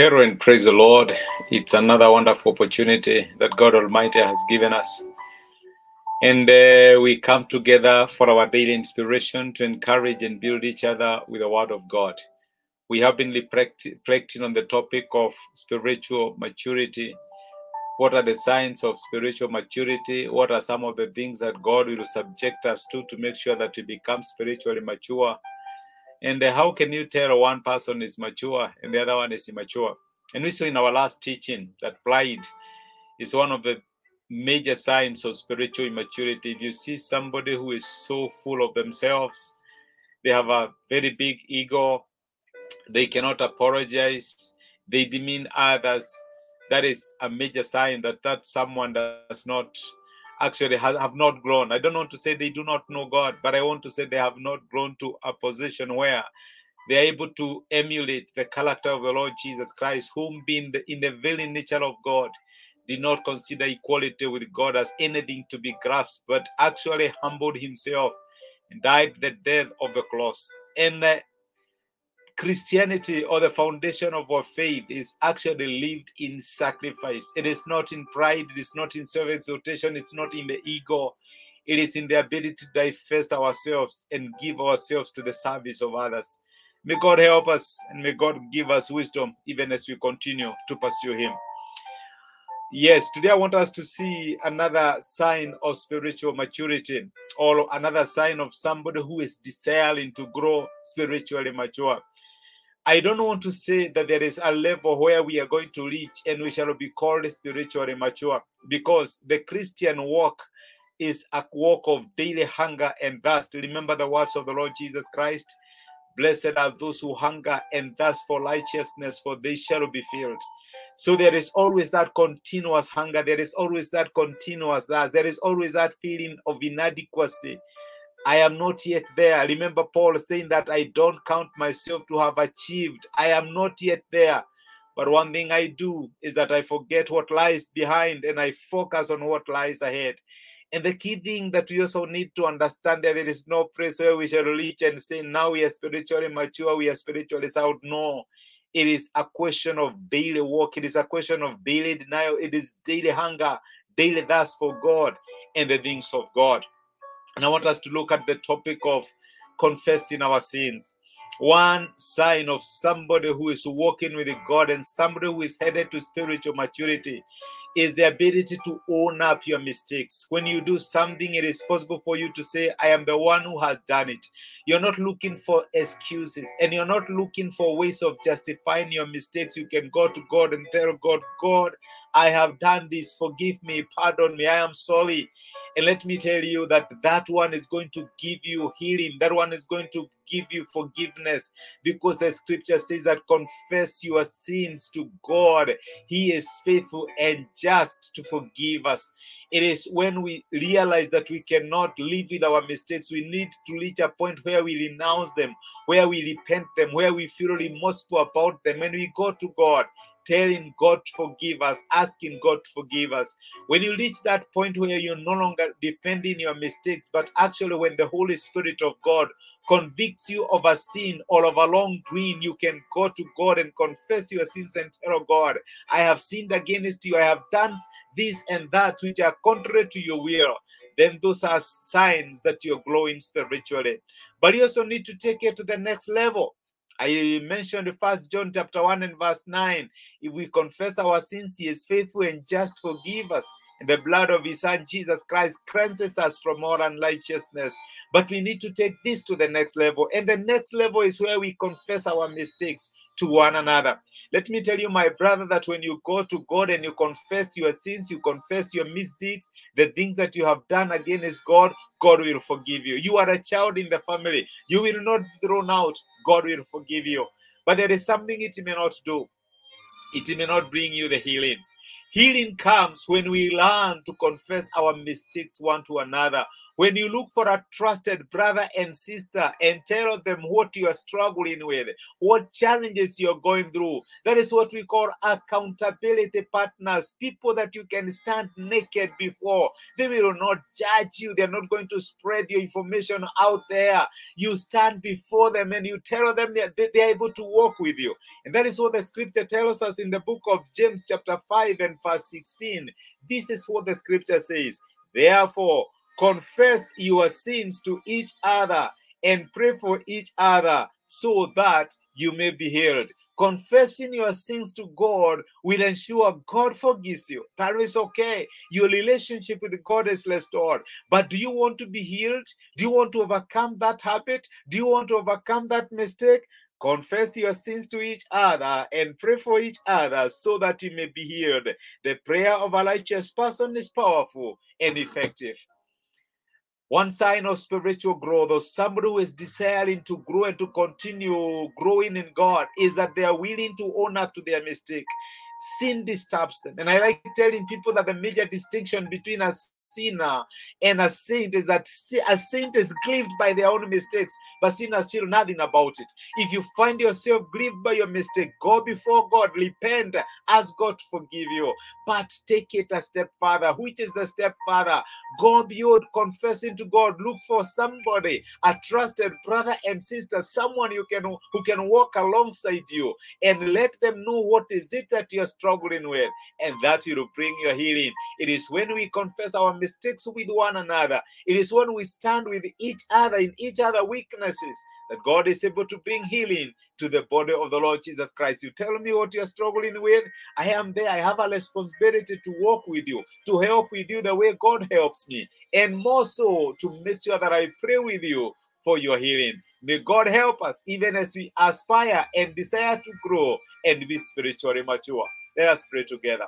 Hello and praise the Lord. It's another wonderful opportunity that God Almighty has given us. And uh, we come together for our daily inspiration to encourage and build each other with the Word of God. We have been reflecting on the topic of spiritual maturity. What are the signs of spiritual maturity? What are some of the things that God will subject us to to make sure that we become spiritually mature? And uh, how can you tell one person is mature and the other one is immature? And we saw in our last teaching that pride is one of the major signs of spiritual immaturity. If you see somebody who is so full of themselves, they have a very big ego, they cannot apologize, they demean others, that is a major sign that that someone does not actually have, have not grown. I don't want to say they do not know God, but I want to say they have not grown to a position where they are able to emulate the character of the Lord Jesus Christ, whom being the, in the very nature of God, did not consider equality with God as anything to be grasped, but actually humbled himself and died the death of the cross. And uh, Christianity or the foundation of our faith is actually lived in sacrifice. It is not in pride, it is not in self exaltation, it's not in the ego. It is in the ability to divest ourselves and give ourselves to the service of others. May God help us and may God give us wisdom even as we continue to pursue Him. Yes, today I want us to see another sign of spiritual maturity or another sign of somebody who is desiring to grow spiritually mature. I don't want to say that there is a level where we are going to reach and we shall be called spiritually mature because the Christian walk is a walk of daily hunger and thirst. Remember the words of the Lord Jesus Christ Blessed are those who hunger and thirst for righteousness, for they shall be filled. So there is always that continuous hunger. There is always that continuous thirst. There is always that feeling of inadequacy. I am not yet there. Remember Paul saying that I don't count myself to have achieved. I am not yet there. But one thing I do is that I forget what lies behind and I focus on what lies ahead. And the key thing that we also need to understand that there is no place where we shall reach and say, now we are spiritually mature, we are spiritually sound. No, it is a question of daily work, it is a question of daily denial, it is daily hunger, daily thirst for God and the things of God. And I want us to look at the topic of confessing our sins. One sign of somebody who is walking with God and somebody who is headed to spiritual maturity is the ability to own up your mistakes. When you do something, it is possible for you to say, I am the one who has done it. You're not looking for excuses and you're not looking for ways of justifying your mistakes. You can go to God and tell God, God, I have done this. Forgive me, pardon me. I am sorry. And let me tell you that that one is going to give you healing. That one is going to give you forgiveness because the scripture says that confess your sins to God. He is faithful and just to forgive us. It is when we realize that we cannot live with our mistakes, we need to reach a point where we renounce them, where we repent them, where we feel remorseful about them, and we go to God telling God forgive us, asking God forgive us. When you reach that point where you're no longer defending your mistakes, but actually when the Holy Spirit of God convicts you of a sin or of a long wrongdoing, you can go to God and confess your sins and tell oh God, I have sinned against you, I have done this and that which are contrary to your will. Then those are signs that you're growing spiritually. But you also need to take it to the next level. I mentioned First John chapter 1 and verse 9. If we confess our sins, he is faithful and just to forgive us. And the blood of his son Jesus Christ cleanses us from all unrighteousness. But we need to take this to the next level. And the next level is where we confess our mistakes to one another. Let me tell you, my brother, that when you go to God and you confess your sins, you confess your misdeeds, the things that you have done against God, God will forgive you. You are a child in the family. You will not be thrown out. God will forgive you. But there is something it may not do. It may not bring you the healing. Healing comes when we learn to confess our mistakes one to another. When you look for a trusted brother and sister and tell them what you are struggling with, what challenges you're going through, that is what we call accountability partners. People that you can stand naked before. They will not judge you, they're not going to spread your information out there. You stand before them and you tell them that they- they're able to walk with you. And that is what the scripture tells us in the book of James, chapter 5 and verse 16. This is what the scripture says. Therefore, confess your sins to each other and pray for each other so that you may be healed. Confessing your sins to God will ensure God forgives you. That is okay. Your relationship with God is restored. But do you want to be healed? Do you want to overcome that habit? Do you want to overcome that mistake? Confess your sins to each other and pray for each other so that you may be healed. The prayer of a righteous person is powerful and effective. One sign of spiritual growth or somebody who is desiring to grow and to continue growing in God is that they are willing to own up to their mistake. Sin disturbs them. And I like telling people that the major distinction between a sinner and a saint is that a saint is grieved by their own mistakes, but sinners feel nothing about it. If you find yourself grieved by your mistake, go before God, repent, ask God to forgive you, but take it a step further. Which is the step further? Go beyond confessing to God. Look for somebody, a trusted brother and sister, someone you can who can walk alongside you and let them know what is it that you're struggling with, and that will bring your healing. It is when we confess our mistakes with one another. It is when we stand with each other in each other weaknesses that God is able to bring healing to the body of the Lord Jesus Christ. You tell me what you're struggling with. I am there. I have a responsibility to walk with you, to help with you the way God helps me, and more so to make sure that I pray with you for your healing. May God help us even as we aspire and desire to grow and be spiritually mature. Let us pray together.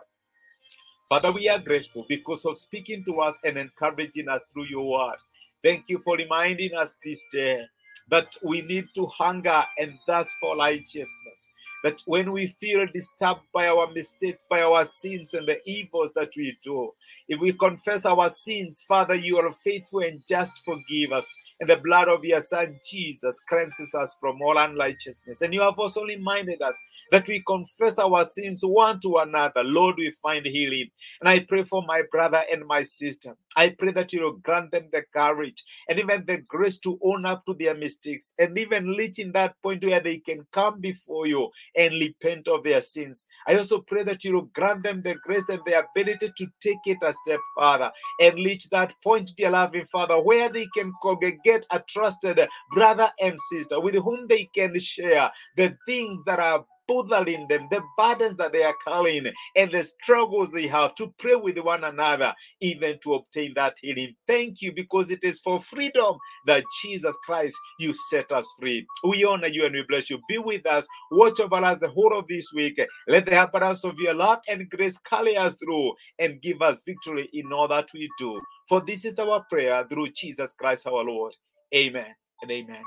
Father, we are grateful because of speaking to us and encouraging us through your word. Thank you for reminding us this day that we need to hunger and thirst for righteousness. That when we feel disturbed by our mistakes, by our sins and the evils that we do, if we confess our sins, Father, you are faithful and just forgive us. And the blood of your Son Jesus cleanses us from all unrighteousness. And you have also reminded us that we confess our sins one to another. Lord, we find healing. And I pray for my brother and my sister. I pray that you will grant them the courage and even the grace to own up to their mistakes and even reaching that point where they can come before you and repent of their sins. I also pray that you will grant them the grace and the ability to take it a step further and reach that point, dear loving Father, where they can congregate a trusted brother and sister with whom they can share the things that are bothering them, the burdens that they are carrying, and the struggles they have to pray with one another, even to obtain that healing. Thank you because it is for freedom that Jesus Christ you set us free. We honor you and we bless you. Be with us, watch over us the whole of this week. Let the abundance of your love and grace carry us through and give us victory in all that we do. For this is our prayer through Jesus Christ our Lord. Amen and amen.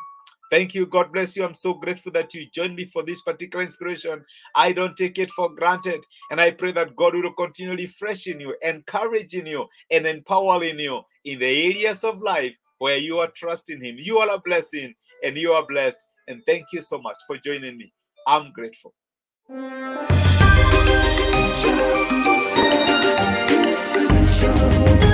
Thank you. God bless you. I'm so grateful that you joined me for this particular inspiration. I don't take it for granted. And I pray that God will continually freshen you, encouraging you, and empowering you in the areas of life where you are trusting Him. You are a blessing and you are blessed. And thank you so much for joining me. I'm grateful. Just.